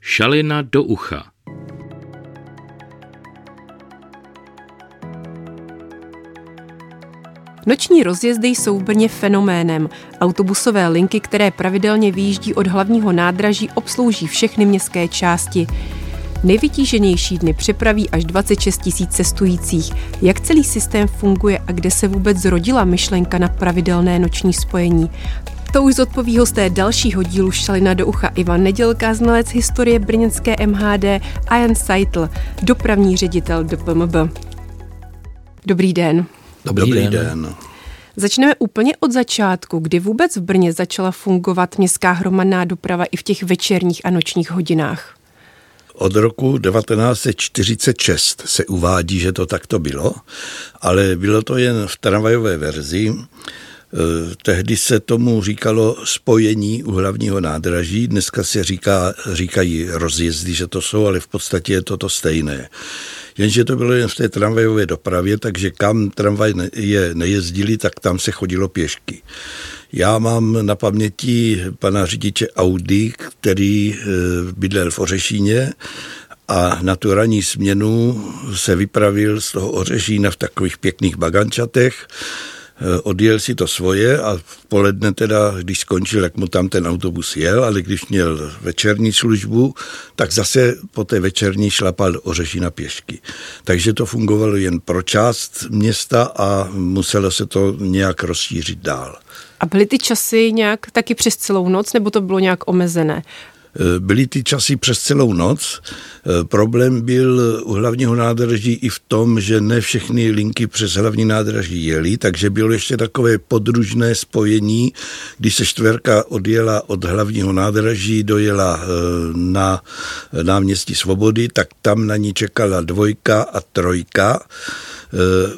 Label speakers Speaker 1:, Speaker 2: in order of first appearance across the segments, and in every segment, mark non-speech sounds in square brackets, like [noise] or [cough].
Speaker 1: Šalina do ucha.
Speaker 2: Noční rozjezdy jsou v Brně fenoménem. Autobusové linky, které pravidelně výjíždí od hlavního nádraží, obslouží všechny městské části. Nejvytíženější dny přepraví až 26 tisíc cestujících. Jak celý systém funguje a kde se vůbec zrodila myšlenka na pravidelné noční spojení? To už zodpoví hosté dalšího dílu Šalina do ucha Ivan Nedělka, znalec historie brněnské MHD a Jan Seitl, dopravní ředitel DPMB. Dobrý den.
Speaker 3: Dobrý, Dobrý den. den.
Speaker 2: Začneme úplně od začátku, kdy vůbec v Brně začala fungovat městská hromadná doprava i v těch večerních a nočních hodinách.
Speaker 3: Od roku 1946 se uvádí, že to takto bylo, ale bylo to jen v tramvajové verzi. Eh, tehdy se tomu říkalo spojení u hlavního nádraží, dneska se říká, říkají rozjezdy, že to jsou, ale v podstatě je to to stejné. Jenže to bylo jen v té tramvajové dopravě, takže kam tramvaj je nejezdili, tak tam se chodilo pěšky. Já mám na paměti pana řidiče Audi, který eh, bydlel v Ořešíně a na tu ranní směnu se vypravil z toho Ořešína v takových pěkných bagančatech odjel si to svoje a v poledne teda, když skončil, jak mu tam ten autobus jel, ale když měl večerní službu, tak zase po té večerní šlapal Ořešina pěšky. Takže to fungovalo jen pro část města a muselo se to nějak rozšířit dál.
Speaker 2: A byly ty časy nějak taky přes celou noc, nebo to bylo nějak omezené?
Speaker 3: Eh, byly ty časy přes celou noc. Eh, problém byl u hlavního nádraží i v tom, že ne všechny linky přes hlavní nádraží jeli, takže bylo ještě takové podružné spojení, když se čtverka odjela od hlavního nádraží, dojela eh, na náměstí Svobody, tak tam na ní čekala dvojka a trojka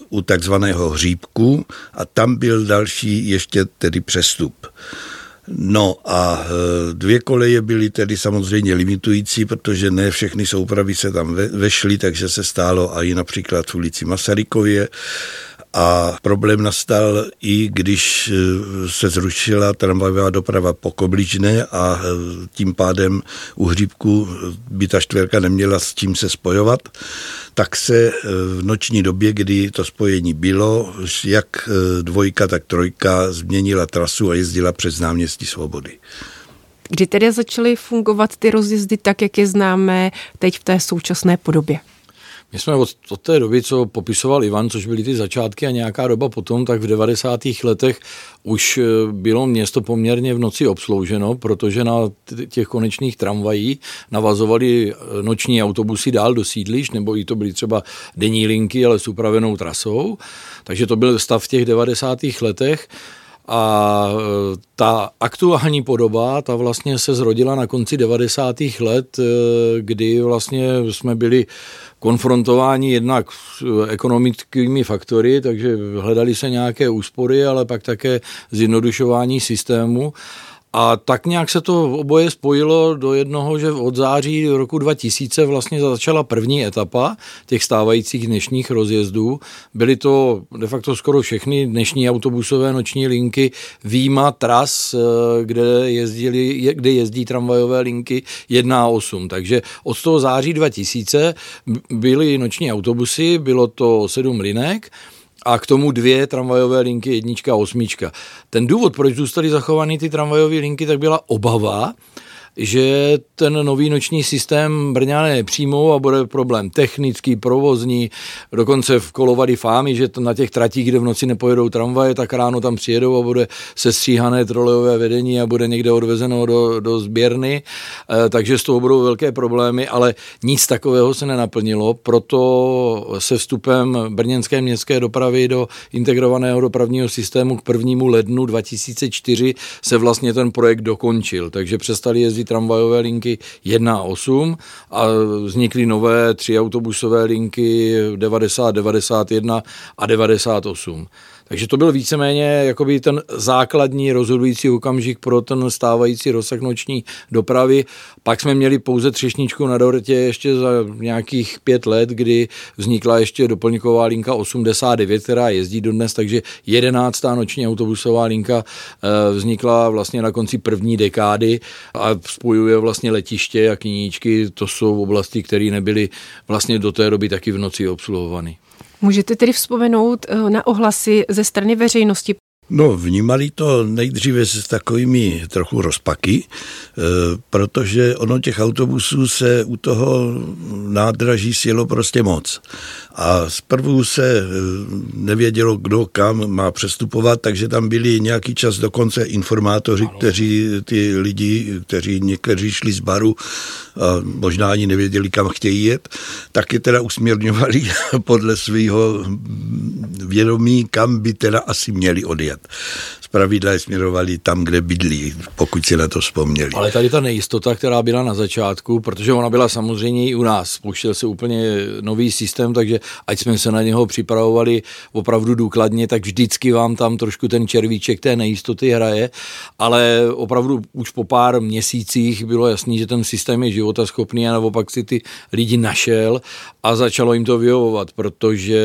Speaker 3: u takzvaného hříbku a tam byl další ještě tedy přestup. No a e, dvě koleje byly tedy samozřejmě limitující, protože ne všechny soupravy se tam vešly, takže se stálo i například v ulici Masarykově a problém nastal i když eh, se zrušila tramvajová doprava po Kobližné a eh, tím pádem u Hříbku by ta čtverka neměla s tím se spojovat, tak se eh, v noční době, kdy to spojení bylo, jak dvojka, tak trojka změnila trasu a jezdila přes náměstí Svobody.
Speaker 2: Kdy tedy začaly fungovat ty rozjezdy tak, jak je známe teď v té současné podobě?
Speaker 4: My jsme od, od té doby, co popisoval Ivan, což byly ty začátky a nějaká doba potom, tak v 90. letech už eh, bylo město poměrně v noci obslouženo, protože na těch konečných tramvají navazovali eh, noční autobusy dál do sídliš, nebo i to byly třeba denní linky, ale s upravenou trasou. Takže to byl stav v těch 90. letech. A e, ta aktuální podoba, ta vlastně se zrodila na konci 90. let, e, kdy vlastně jsme byli konfrontováni jednak s ekonomickými faktory, takže hledali se nějaké úspory, ale pak také zjednodušování systému. A tak nějak se to oboje spojilo do jednoho, že od září roku 2000 vlastně začala první etapa těch stávajících dnešních rozjezdů. Byly to de facto skoro všechny dnešní autobusové noční linky výjima tras, eh, kde, jezdili, kde jezdí tramvajové linky 1 a 8. Takže od toho září 2000 byly noční autobusy, bylo to sedm linek, a k tomu dvě tramvajové linky, jednička a osmička. Ten důvod, proč zůstaly zachovány ty tramvajové linky, tak byla obava, že ten nový noční systém Brňané nepřijmou a bude problém technický, provozní, dokonce v kolovady fámy, že na těch tratích, kde v noci nepojedou tramvaje, tak ráno tam přijedou a bude sestříhané trolejové vedení a bude někde odvezeno do, do sběrny, e, takže z toho budou velké problémy, ale nic takového se nenaplnilo, proto se vstupem brněnské městské dopravy do integrovaného dopravního systému k prvnímu lednu 2004 se vlastně ten projekt dokončil, takže přestali jezdit tramvajové linky 1 a 8 a vznikly nové tři autobusové linky 90, 91 a 98. Takže to byl víceméně jakoby ten základní rozhodující okamžik pro ten stávající rozsah noční dopravy. Pak jsme měli pouze třešničku na dortě ještě za nějakých pět let, kdy vznikla ještě doplňková linka 89, která jezdí dodnes, takže jedenáctá noční autobusová linka eh, vznikla vlastně na konci první dekády a spojuje vlastně letiště a kníčky. To jsou oblasti, které nebyly vlastně do té doby taky v noci obsluhovány.
Speaker 2: Můžete tedy vzpomenout eh, na ohlasy ze strany veřejnosti?
Speaker 3: No, vnímali to nejdříve s takovými trochu rozpaky, eh, protože ono těch autobusů se u toho nádraží sjelo prostě moc. A zprvu se eh, nevědělo, kdo kam má přestupovat, takže tam byli nějaký čas dokonce informátoři, kteří ty lidi, kteří někteří šli z baru možná ani nevěděli, kam chtějí jet, tak je teda usměrňovali [laughs] podle svého vědomí, kam by teda asi měli odjet pravidla je směrovali tam, kde bydlí, pokud si na to vzpomněli.
Speaker 4: Ale tady ta nejistota, která byla na začátku, protože ona byla samozřejmě i u nás, spouštěl se úplně nový systém, takže ať jsme se na něho připravovali opravdu důkladně, tak vždycky vám tam trošku ten červíček té nejistoty hraje, ale opravdu už po pár měsících bylo jasný, že ten systém je životaschopný a naopak si ty lidi našel a začalo jim to vyhovovat, protože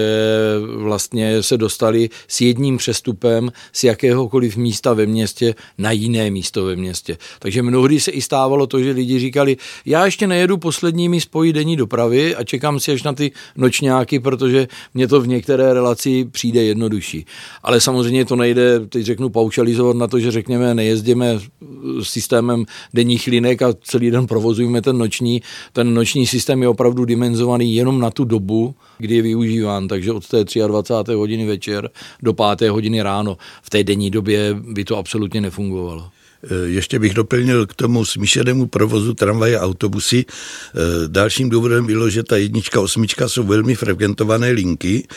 Speaker 4: vlastně se dostali s jedním přestupem z jakého jakéhokoliv místa ve městě na jiné místo ve městě. Takže mnohdy se i stávalo to, že lidi říkali, já ještě nejedu posledními spojí denní dopravy a čekám si až na ty nočňáky, protože mě to v některé relaci přijde jednodušší. Ale samozřejmě to nejde, teď řeknu, paušalizovat na to, že řekněme, nejezdíme systémem denních linek a celý den provozujeme ten noční. Ten noční systém je opravdu dimenzovaný jenom na tu dobu, kdy je využíván, takže od té 23. hodiny večer do 5. hodiny ráno. V té denní době době by to absolutně nefungovalo.
Speaker 3: Eh, ještě bych doplnil k tomu smíšenému provozu tramvaje a autobusy. Eh, dalším důvodem bylo, že ta jednička, osmička jsou velmi frekventované linky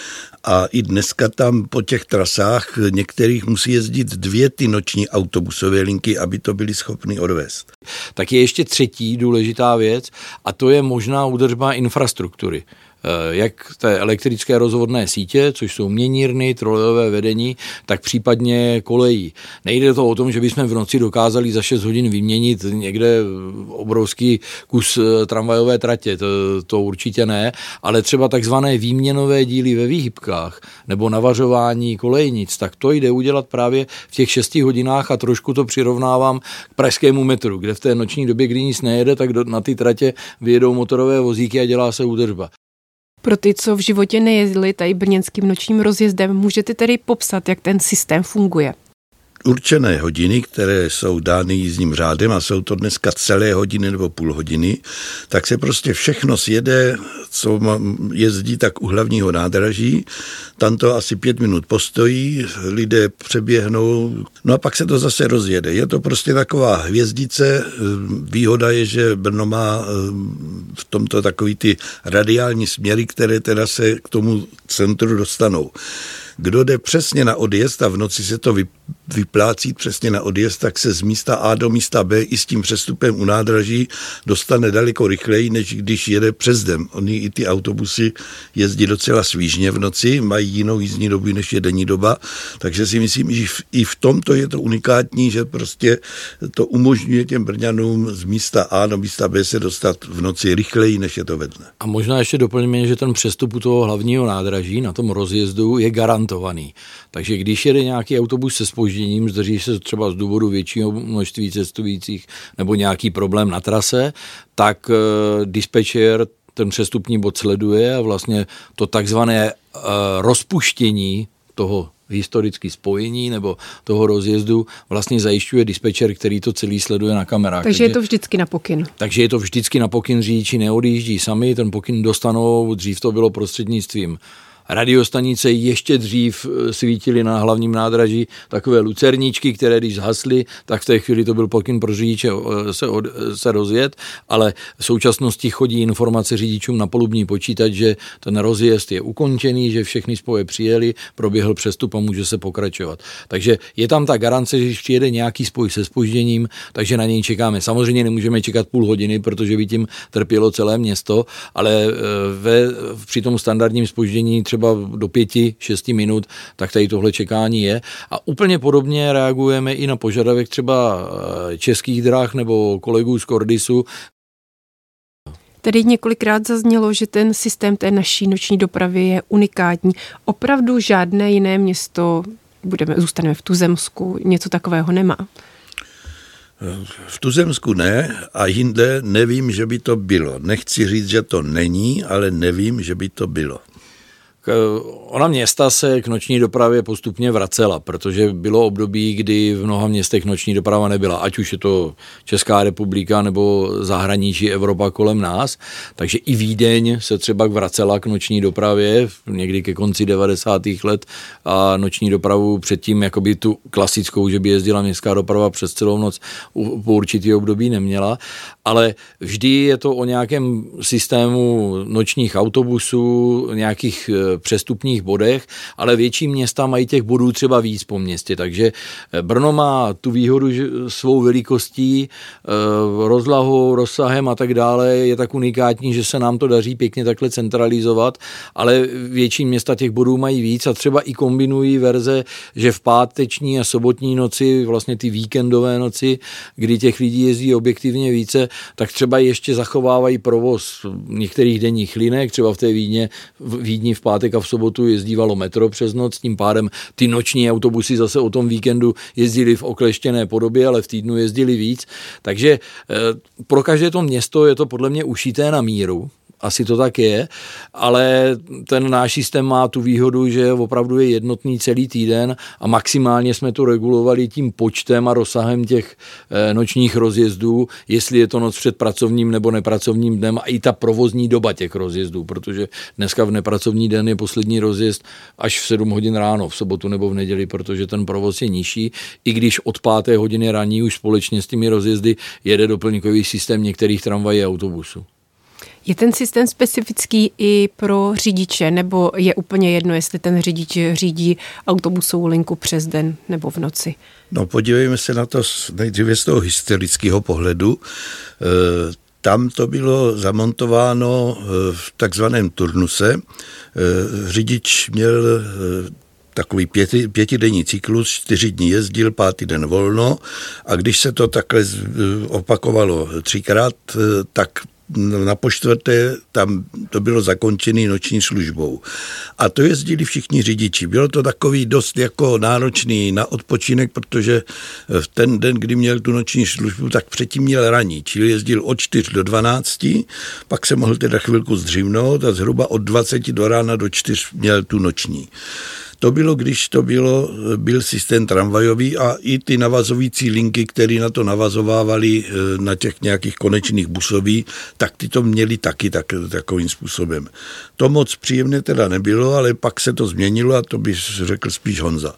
Speaker 3: a i dneska tam po těch trasách některých musí jezdit dvě ty noční autobusové linky, aby to byli schopni odvést.
Speaker 4: Tak je ještě třetí důležitá věc a to je možná údržba infrastruktury. Eh, jak té elektrické rozvodné sítě, což jsou měnírny, trolejové vedení, tak případně kolejí. Nejde to o tom, že bychom v noci dokázali za 6 hodin vyměnit někde obrovský kus eh, tramvajové tratě, to, to určitě ne, ale třeba takzvané výměnové díly ve výhybkách nebo navařování kolejnic, tak to jde udělat právě v těch 6 hodinách a trošku to přirovnávám k pražskému metru, kde v té noční době, kdy nic nejede, tak do, na ty tratě vyjedou motorové vozíky a dělá se údržba.
Speaker 2: Pro ty, co v životě nejezdili tady brněnským nočním rozjezdem, můžete tedy popsat, jak ten systém funguje?
Speaker 3: Určené hodiny, které jsou dány jízdním řádem a jsou to dneska celé hodiny nebo půl hodiny, tak se prostě všechno sjede, co jezdí tak u hlavního nádraží. Tam to asi pět minut postojí, lidé přeběhnou, no a pak se to zase rozjede. Je to prostě taková hvězdice. Výhoda je, že Brno má eh, v tomto takový ty radiální směry, které teda se k tomu centru dostanou. Kdo jde přesně na odjezd a v noci se to vyplácí přesně na odjezd, tak se z místa A do místa B i s tím přestupem u nádraží dostane daleko rychleji, než když jede přes den. Oni i ty autobusy jezdí docela svížně v noci, mají jinou jízdní dobu, než je denní doba, takže si myslím, že i v tomto je to unikátní, že prostě to umožňuje těm Brňanům z místa A do místa B se dostat v noci rychleji, než je to ve dne.
Speaker 4: A možná ještě doplňme, že ten přestup u toho hlavního nádraží na tom rozjezdu je garantovaný. Takže když jede nějaký autobus se spožděním, zdrží se třeba z důvodu většího množství cestujících nebo nějaký problém na trase, tak uh, dispečer ten přestupní bod sleduje a vlastně to takzvané uh, rozpuštění toho historické spojení nebo toho rozjezdu vlastně zajišťuje dispečer, který to celý sleduje na kamerách.
Speaker 2: Takže, takže je to vždycky na pokyn.
Speaker 4: Takže je to vždycky na pokyn, řidiči neodjíždí sami, ten pokyn dostanou, dřív to bylo prostřednictvím radiostanice ještě dřív eh, svítily na hlavním nádraží takové lucerníčky, které když zhasly, tak v té chvíli to byl pokyn pro řidiče eh, se, od, eh, se rozjet, ale v současnosti chodí informace řidičům na polubní počítač, že ten rozjezd je ukončený, že všechny spoje přijeli, proběhl přestup a může se pokračovat. Takže je tam ta garance, že když přijede nějaký spoj se spožděním, takže na něj čekáme. Samozřejmě nemůžeme čekat půl hodiny, protože by tím trpělo celé město, ale ve, při tom standardním spoždění třeba třeba do pěti, šesti minut, tak tady tohle čekání je. A úplně podobně reagujeme i na požadavek třeba eh, českých drah nebo kolegů z Kordisu,
Speaker 2: Tady několikrát zaznělo, že ten systém té naší noční dopravy je unikátní. Opravdu žádné jiné město, budeme, zůstaneme v Tuzemsku, něco takového nemá.
Speaker 3: V Tuzemsku ne a jinde nevím, že by to bylo. Nechci říct, že to není, ale nevím, že by to bylo.
Speaker 4: Ona města se k noční dopravě postupně vracela, protože bylo období, kdy v mnoha městech noční doprava nebyla, ať už je to Česká republika nebo zahraničí Evropa kolem nás. Takže i Vídeň se třeba vracela k noční dopravě někdy ke konci 90. let a noční dopravu předtím jakoby tu klasickou, že by jezdila městská doprava přes celou noc po určitý období neměla, ale vždy je to o nějakém systému nočních autobusů, nějakých eh, přestupních bodech, ale větší města mají těch bodů třeba víc po městě, takže eh, Brno má tu výhodu že svou velikostí, eh, rozlohou, rozsahem a tak dále je tak unikátní, že se nám to daří pěkně takhle centralizovat, ale větší města těch bodů mají víc a třeba i kombinují verze, že v páteční a sobotní noci, vlastně ty víkendové noci, kdy těch lidí jezdí objektivně více, tak třeba ještě zachovávají provoz některých denních linek, třeba v té Vídně, v Vídni v pátek a v sobotu jezdívalo metro přes noc, tím pádem ty noční autobusy zase o tom víkendu jezdili v okleštěné podobě, ale v týdnu jezdili víc. Takže eh, pro každé to město je to podle mě ušité na míru asi to tak je, ale ten náš systém má tu výhodu, že opravdu je jednotný celý týden a maximálně jsme to regulovali tím počtem a rozsahem těch eh, nočních rozjezdů, jestli je to noc před pracovním nebo nepracovním dnem a i ta provozní doba těch rozjezdů, protože dneska v nepracovní den je poslední rozjezd až v 7 hodin ráno, v sobotu nebo v neděli, protože ten provoz je nižší, i když od páté hodiny raní už společně s těmi rozjezdy jede doplňkový systém některých tramvají a autobusů.
Speaker 2: Je ten systém specifický i pro řidiče, nebo je úplně jedno, jestli ten řidič řídí autobusovou linku přes den nebo v noci?
Speaker 3: No podívejme se na to nejdříve z toho historického pohledu. E, tam to bylo zamontováno e, v takzvaném turnuse. E, řidič měl takový pěti, pětidenní cyklus, čtyři dní jezdil, pátý den volno a když se to takhle opakovalo třikrát, tak na poštvrté tam to bylo zakončené noční službou. A to jezdili všichni řidiči. Bylo to takový dost jako náročný na odpočinek, protože v ten den, kdy měl tu noční službu, tak předtím měl raní, čili jezdil od 4 do 12, pak se mohl teda chvilku zdřimnout a zhruba od 20 do rána do 4 měl tu noční. To bylo, když to bylo, byl systém tramvajový a i ty navazující linky, které na to navazovávali eh, na těch nějakých konečných busový, tak ty to měli taky tak, takovým způsobem. To moc příjemné teda nebylo, ale pak se to změnilo a to by řekl spíš Honza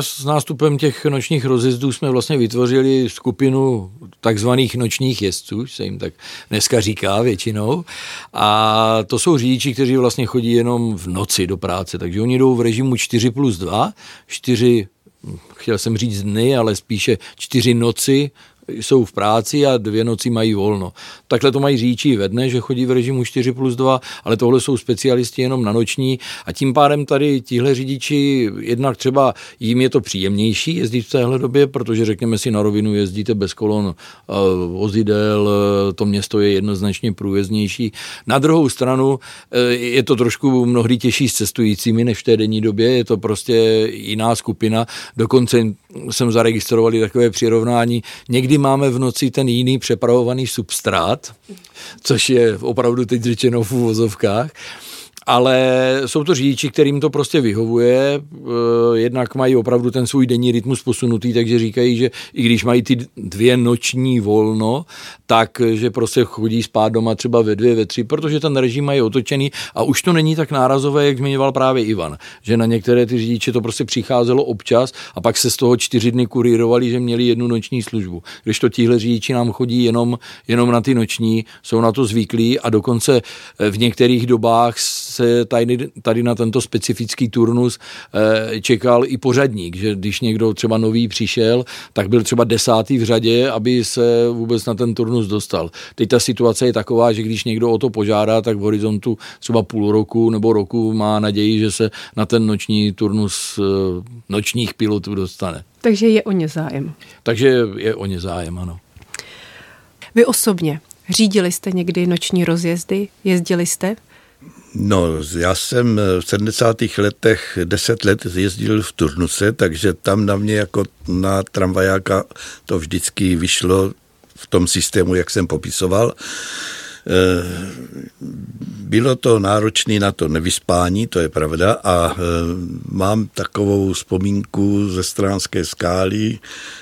Speaker 4: s nástupem těch nočních rozjezdů jsme vlastně vytvořili skupinu takzvaných nočních jezdců, se jim tak dneska říká většinou. A to jsou řidiči, kteří vlastně chodí jenom v noci do práce, takže oni jdou v režimu 4 plus 2, 4 chtěl jsem říct dny, ale spíše čtyři noci jsou v práci a dvě noci mají volno. Takhle to mají říči ve dne, že chodí v režimu 4 plus 2, ale tohle jsou specialisti jenom na noční a tím pádem tady tihle řidiči, jednak třeba jim je to příjemnější jezdit v téhle době, protože řekněme si na rovinu jezdíte bez kolon uh, vozidel, uh, to město je jednoznačně průjezdnější. Na druhou stranu uh, je to trošku mnohdy těžší s cestujícími než v té denní době, je to prostě jiná skupina, dokonce jsem zaregistrovali takové přirovnání, někdy máme v noci ten jiný přepravovaný substrát, což je opravdu teď řečeno v úvozovkách ale jsou to řidiči, kterým to prostě vyhovuje, eh, jednak mají opravdu ten svůj denní rytmus posunutý, takže říkají, že i když mají ty dvě noční volno, tak že prostě chodí spát doma třeba ve dvě, ve tři, protože ten režim mají otočený a už to není tak nárazové, jak zmiňoval právě Ivan, že na některé ty řidiče to prostě přicházelo občas a pak se z toho čtyři dny kurýrovali, že měli jednu noční službu. Když to tihle řidiči nám chodí jenom, jenom na ty noční, jsou na to zvyklí a dokonce v některých dobách se tady, tady na tento specifický turnus eh, čekal i pořadník, že když někdo třeba nový přišel, tak byl třeba desátý v řadě, aby se vůbec na ten turnus dostal. Teď ta situace je taková, že když někdo o to požádá, tak v horizontu třeba půl roku nebo roku má naději, že se na ten noční turnus eh, nočních pilotů dostane.
Speaker 2: Takže je o ně zájem.
Speaker 4: Takže je o ně zájem, ano.
Speaker 2: Vy osobně řídili jste někdy noční rozjezdy? Jezdili jste?
Speaker 3: No, já jsem v 70. letech 10 let jezdil v Turnuse, takže tam na mě jako na tramvajáka to vždycky vyšlo v tom systému, jak jsem popisoval. Eh, bylo to náročné na to nevyspání, to je pravda, a eh, mám takovou vzpomínku ze stránské skály,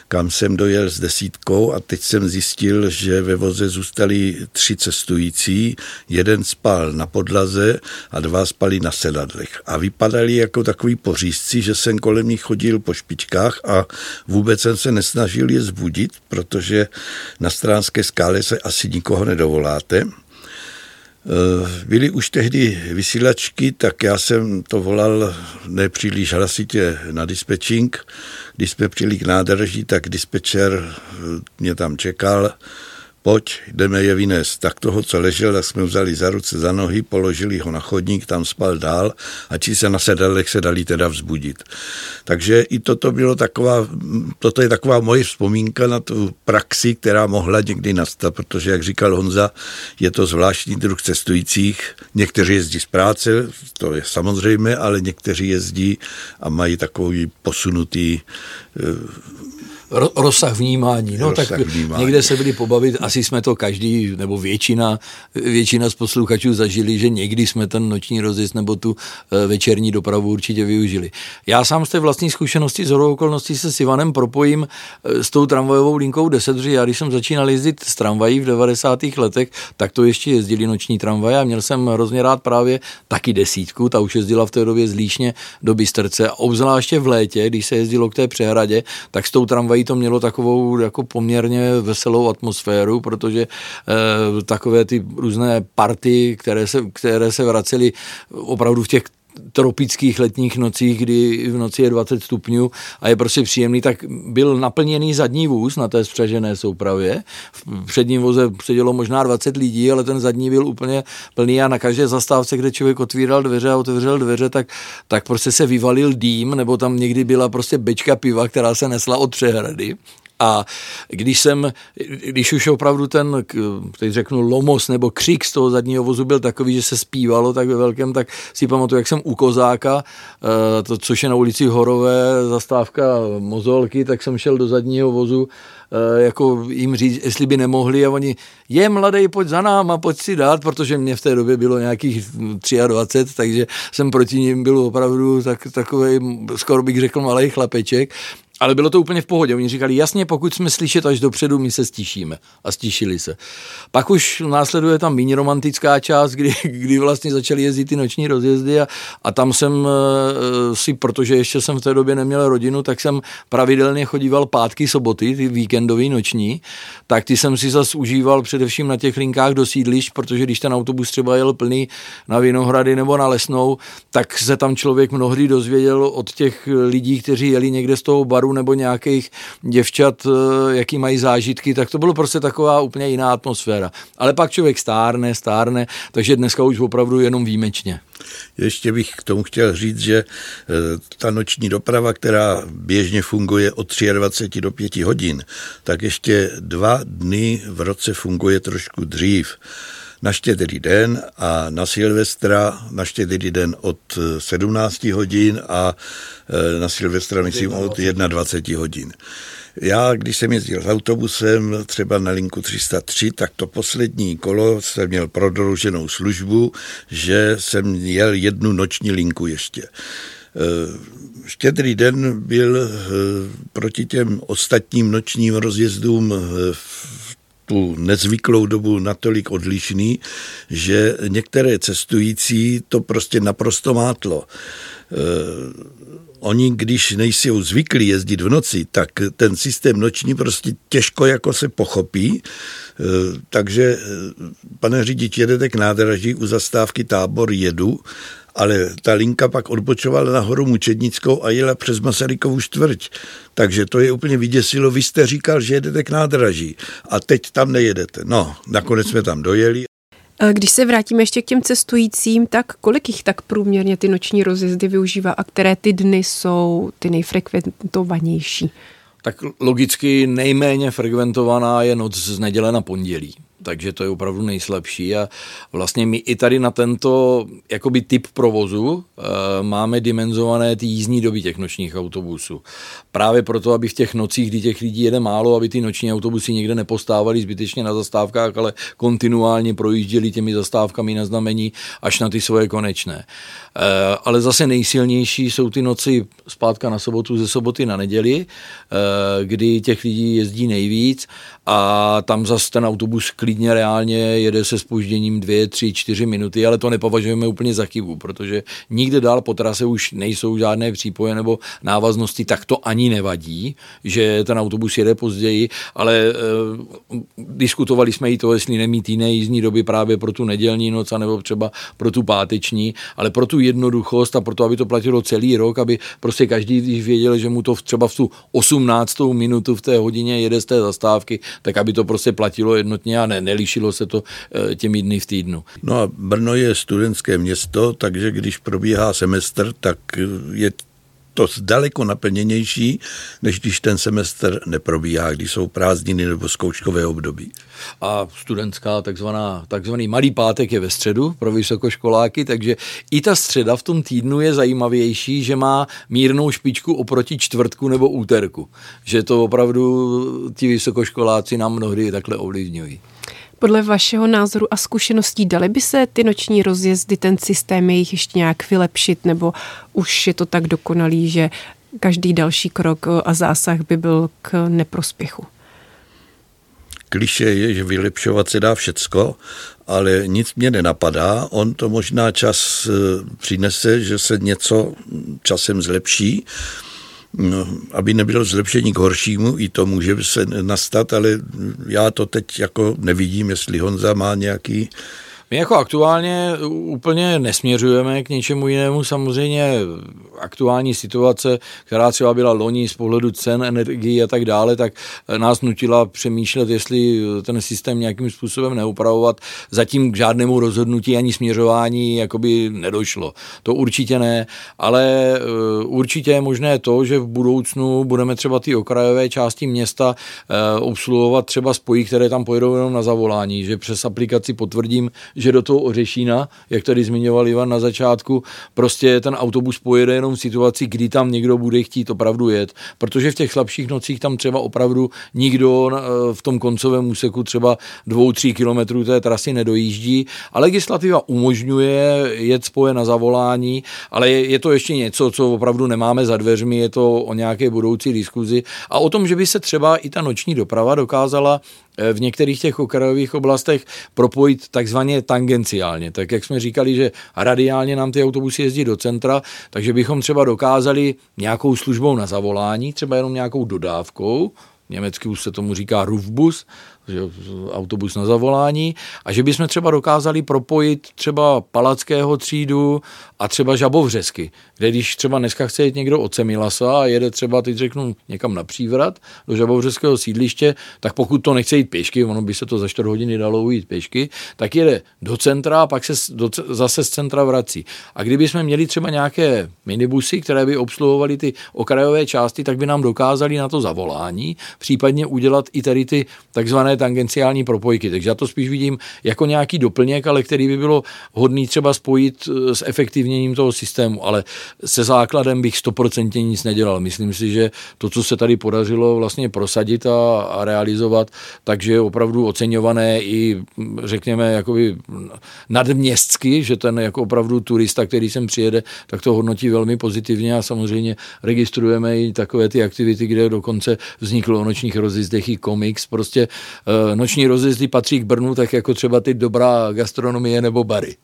Speaker 3: kam jsem dojel s desítkou a teď jsem zjistil, že ve voze zůstali tři cestující, jeden spal na podlaze a dva spali na sedadlech. A vypadali jako takový pořízci, že jsem kolem nich chodil po špičkách a vůbec jsem se nesnažil je zbudit, protože na stránské skále se asi nikoho nedovoláte. Eh, byly už tehdy vysílačky, tak já jsem to volal nepříliš hlasitě na dispečing. Když jsme přijeli k nádrží, tak dispečer eh, mě tam čekal pojď, jdeme je vynést. Tak toho, co ležel, tak jsme vzali za ruce, za nohy, položili ho na chodník, tam spal dál a či se na sedadlech se dali teda vzbudit. Takže i toto bylo taková, toto je taková moje vzpomínka na tu praxi, která mohla někdy nastat, protože, jak říkal Honza, je to zvláštní druh cestujících. Někteří jezdí z práce, to je samozřejmé, ale někteří jezdí a mají takový posunutý
Speaker 4: eh, rozsah vnímání. No rozsah tak vnímání. někde se byli pobavit, asi jsme to každý, nebo většina, většina z posluchačů zažili, že někdy jsme ten noční rozjezd nebo tu eh, večerní dopravu určitě využili. Já sám z té vlastní zkušenosti z okolností se s Ivanem propojím eh, s tou tramvajovou linkou 10, protože já když jsem začínal jezdit s tramvají v 90. letech, tak to ještě jezdili noční tramvaje a měl jsem hrozně rád právě taky desítku, ta už jezdila v té době z Líšně do Bystrce, obzvláště v létě, když se jezdilo k té přehradě, tak s tou tramvají tramvají to mělo takovou jako poměrně veselou atmosféru, protože e, takové ty různé party, které se, které se vracely opravdu v těch tropických letních nocích, kdy v noci je 20 stupňů a je prostě příjemný, tak byl naplněný zadní vůz na té spřažené soupravě. V předním voze sedělo možná 20 lidí, ale ten zadní byl úplně plný a na každé zastávce, kde člověk otvíral dveře a otevřel dveře, tak, tak prostě se vyvalil dým, nebo tam někdy byla prostě bečka piva, která se nesla od přehrady. A když jsem, když už opravdu ten, teď řeknu, lomos nebo křik z toho zadního vozu byl takový, že se zpívalo tak ve velkém, tak si pamatuju, jak jsem u Kozáka, eh, to, což je na ulici Horové, zastávka Mozolky, tak jsem šel do zadního vozu eh, jako jim říct, jestli by nemohli a oni, je mladý, pojď za náma, pojď si dát, protože mě v té době bylo nějakých 23, takže jsem proti ním byl opravdu tak, takový, skoro bych řekl, malý chlapeček ale bylo to úplně v pohodě. Oni říkali, jasně, pokud jsme slyšet až dopředu, my se stišíme. A stišili se. Pak už následuje tam méně romantická část, kdy, [laughs] kdy vlastně začaly jezdit ty noční rozjezdy a, a tam jsem uh, si, protože ještě jsem v té době neměl rodinu, tak jsem pravidelně chodíval pátky, soboty, ty víkendový noční, tak ty jsem si zase užíval především na těch linkách do sídlišť, protože když ten autobus třeba jel plný na Vinohrady nebo na Lesnou, tak se tam člověk mnohdy dozvěděl od těch lidí, kteří jeli někde z toho baru, párů nebo nějakých děvčat, eh, jaký mají zážitky, tak to bylo prostě taková úplně jiná atmosféra. Ale pak člověk stárne, stárne, takže dneska už opravdu jenom výjimečně.
Speaker 3: Ještě bych k tomu chtěl říct, že eh, ta noční doprava, která běžně funguje od 23 do 5 hodin, tak ještě dva dny v roce funguje trošku dřív na štědrý den a na Silvestra na štědrý den od 17 hodin a e, na Silvestra myslím od 21 hodin. Já, když jsem jezdil s autobusem třeba na linku 303, tak to poslední kolo jsem měl prodlouženou službu, že jsem jel jednu noční linku ještě. E, štědrý den byl proti těm ostatním nočním rozjezdům v tu nezvyklou dobu natolik odlišný, že některé cestující to prostě naprosto mátlo. Eh, oni, když nejsou zvyklí jezdit v noci, tak ten systém noční prostě těžko jako se pochopí. Eh, takže, eh, pane řidič, jedete k nádraží u zastávky tábor jedu ale ta linka pak odbočovala na horu Mučednickou a jela přes Masarykovu čtvrť. Takže to je úplně vyděsilo. Vy jste říkal, že jedete k nádraží a teď tam nejedete. No, nakonec jsme tam dojeli.
Speaker 2: Když se vrátíme ještě k těm cestujícím, tak kolik jich tak průměrně ty noční rozjezdy využívá a které ty dny jsou ty nejfrekventovanější?
Speaker 4: Tak logicky nejméně frekventovaná je noc z neděle na pondělí takže to je opravdu nejslabší a vlastně my i tady na tento jakoby typ provozu e, máme dimenzované ty jízdní doby těch nočních autobusů. Právě proto, aby v těch nocích, kdy těch lidí jede málo, aby ty noční autobusy někde nepostávali zbytečně na zastávkách, ale kontinuálně projížděli těmi zastávkami na znamení až na ty svoje konečné. E, ale zase nejsilnější jsou ty noci zpátka na sobotu, ze soboty na neděli, e, kdy těch lidí jezdí nejvíc a tam zase ten autobus klidně reálně jede se spožděním dvě, tři, čtyři minuty, ale to nepovažujeme úplně za chybu, protože nikde dál po trase už nejsou žádné přípoje nebo návaznosti, tak to ani nevadí, že ten autobus jede později, ale e, diskutovali jsme i to, jestli nemít jiné jízdní doby právě pro tu nedělní noc, nebo třeba pro tu páteční, ale pro tu jednoduchost a pro to, aby to platilo celý rok, aby prostě každý, když věděl, že mu to třeba v tu 18. minutu v té hodině jede z té zastávky, tak aby to prostě platilo jednotně a ne, nelíšilo se to eh, těmi dny v týdnu.
Speaker 3: No a Brno je studentské město, takže když probíhá semestr, tak je to daleko naplněnější, než když ten semestr neprobíhá, když jsou prázdniny nebo zkouškové období.
Speaker 4: A studentská takzvaná, takzvaný malý pátek je ve středu pro vysokoškoláky, takže i ta středa v tom týdnu je zajímavější, že má mírnou špičku oproti čtvrtku nebo úterku. Že to opravdu ti vysokoškoláci nám mnohdy takhle ovlivňují.
Speaker 2: Podle vašeho názoru a zkušeností dali by se ty noční rozjezdy, ten systém jejich ještě nějak vylepšit, nebo už je to tak dokonalý, že každý další krok a zásah by byl k neprospěchu?
Speaker 3: Kliše je, že vylepšovat se dá všecko, ale nic mě nenapadá. On to možná čas eh, přinese, že se něco časem zlepší aby nebylo zlepšení k horšímu, i to může se nastat, ale já to teď jako nevidím, jestli Honza má nějaký
Speaker 4: my jako aktuálně úplně nesměřujeme k něčemu jinému. Samozřejmě aktuální situace, která třeba byla loni z pohledu cen energii a tak dále, tak nás nutila přemýšlet, jestli ten systém nějakým způsobem neupravovat. Zatím k žádnému rozhodnutí ani směřování jakoby nedošlo. To určitě ne, ale eh, určitě je možné to, že v budoucnu budeme třeba ty okrajové části města eh, obsluhovat třeba spojí, které tam pojedou jenom na zavolání, že přes aplikaci potvrdím, že do toho Ořešína, jak tady zmiňoval Ivan na začátku, prostě ten autobus pojede jenom v situaci, kdy tam někdo bude chtít opravdu jet, protože v těch slabších nocích tam třeba opravdu nikdo eh, v tom koncovém úseku třeba dvou, tří kilometrů té trasy nedojíždí. A legislativa umožňuje jet spoje na zavolání, ale je, je to ještě něco, co opravdu nemáme za dveřmi, je to o nějaké budoucí diskuzi. A o tom, že by se třeba i ta noční doprava dokázala v některých těch okrajových oblastech propojit takzvaně tangenciálně. Tak jak jsme říkali, že radiálně nám ty autobusy jezdí do centra, takže bychom třeba dokázali nějakou službou na zavolání, třeba jenom nějakou dodávkou, německy už se tomu říká Rufbus, že autobus na zavolání, a že bychom třeba dokázali propojit třeba Palackého třídu a třeba Žabovřesky, kde když třeba dneska chce jít někdo od Semilasa a jede třeba, teď řeknu, někam na přívrat do Žabovřeského sídliště, tak pokud to nechce jít pěšky, ono by se to za 4 hodiny dalo ujít pěšky, tak jede do centra a pak se do, zase z centra vrací. A kdyby jsme měli třeba nějaké minibusy, které by obsluhovaly ty okrajové části, tak by nám dokázali na to zavolání případně udělat i tady ty takzvané tangenciální propojky. Takže já to spíš vidím jako nějaký doplněk, ale který by bylo hodný třeba spojit eh, s efektivněním toho systému. Ale se základem bych stoprocentně nic nedělal. Myslím si, že to, co se tady podařilo vlastně prosadit a, a realizovat, takže je opravdu oceňované i, řekněme, jakoby nadměstsky, že ten jako opravdu turista, který sem přijede, tak to hodnotí velmi pozitivně a samozřejmě registrujeme i takové ty aktivity, kde dokonce vzniklo o nočních rozjezdech i komiks. Prostě e, noční rozjezdy patří k Brnu, tak jako třeba ty dobrá gastronomie nebo bary.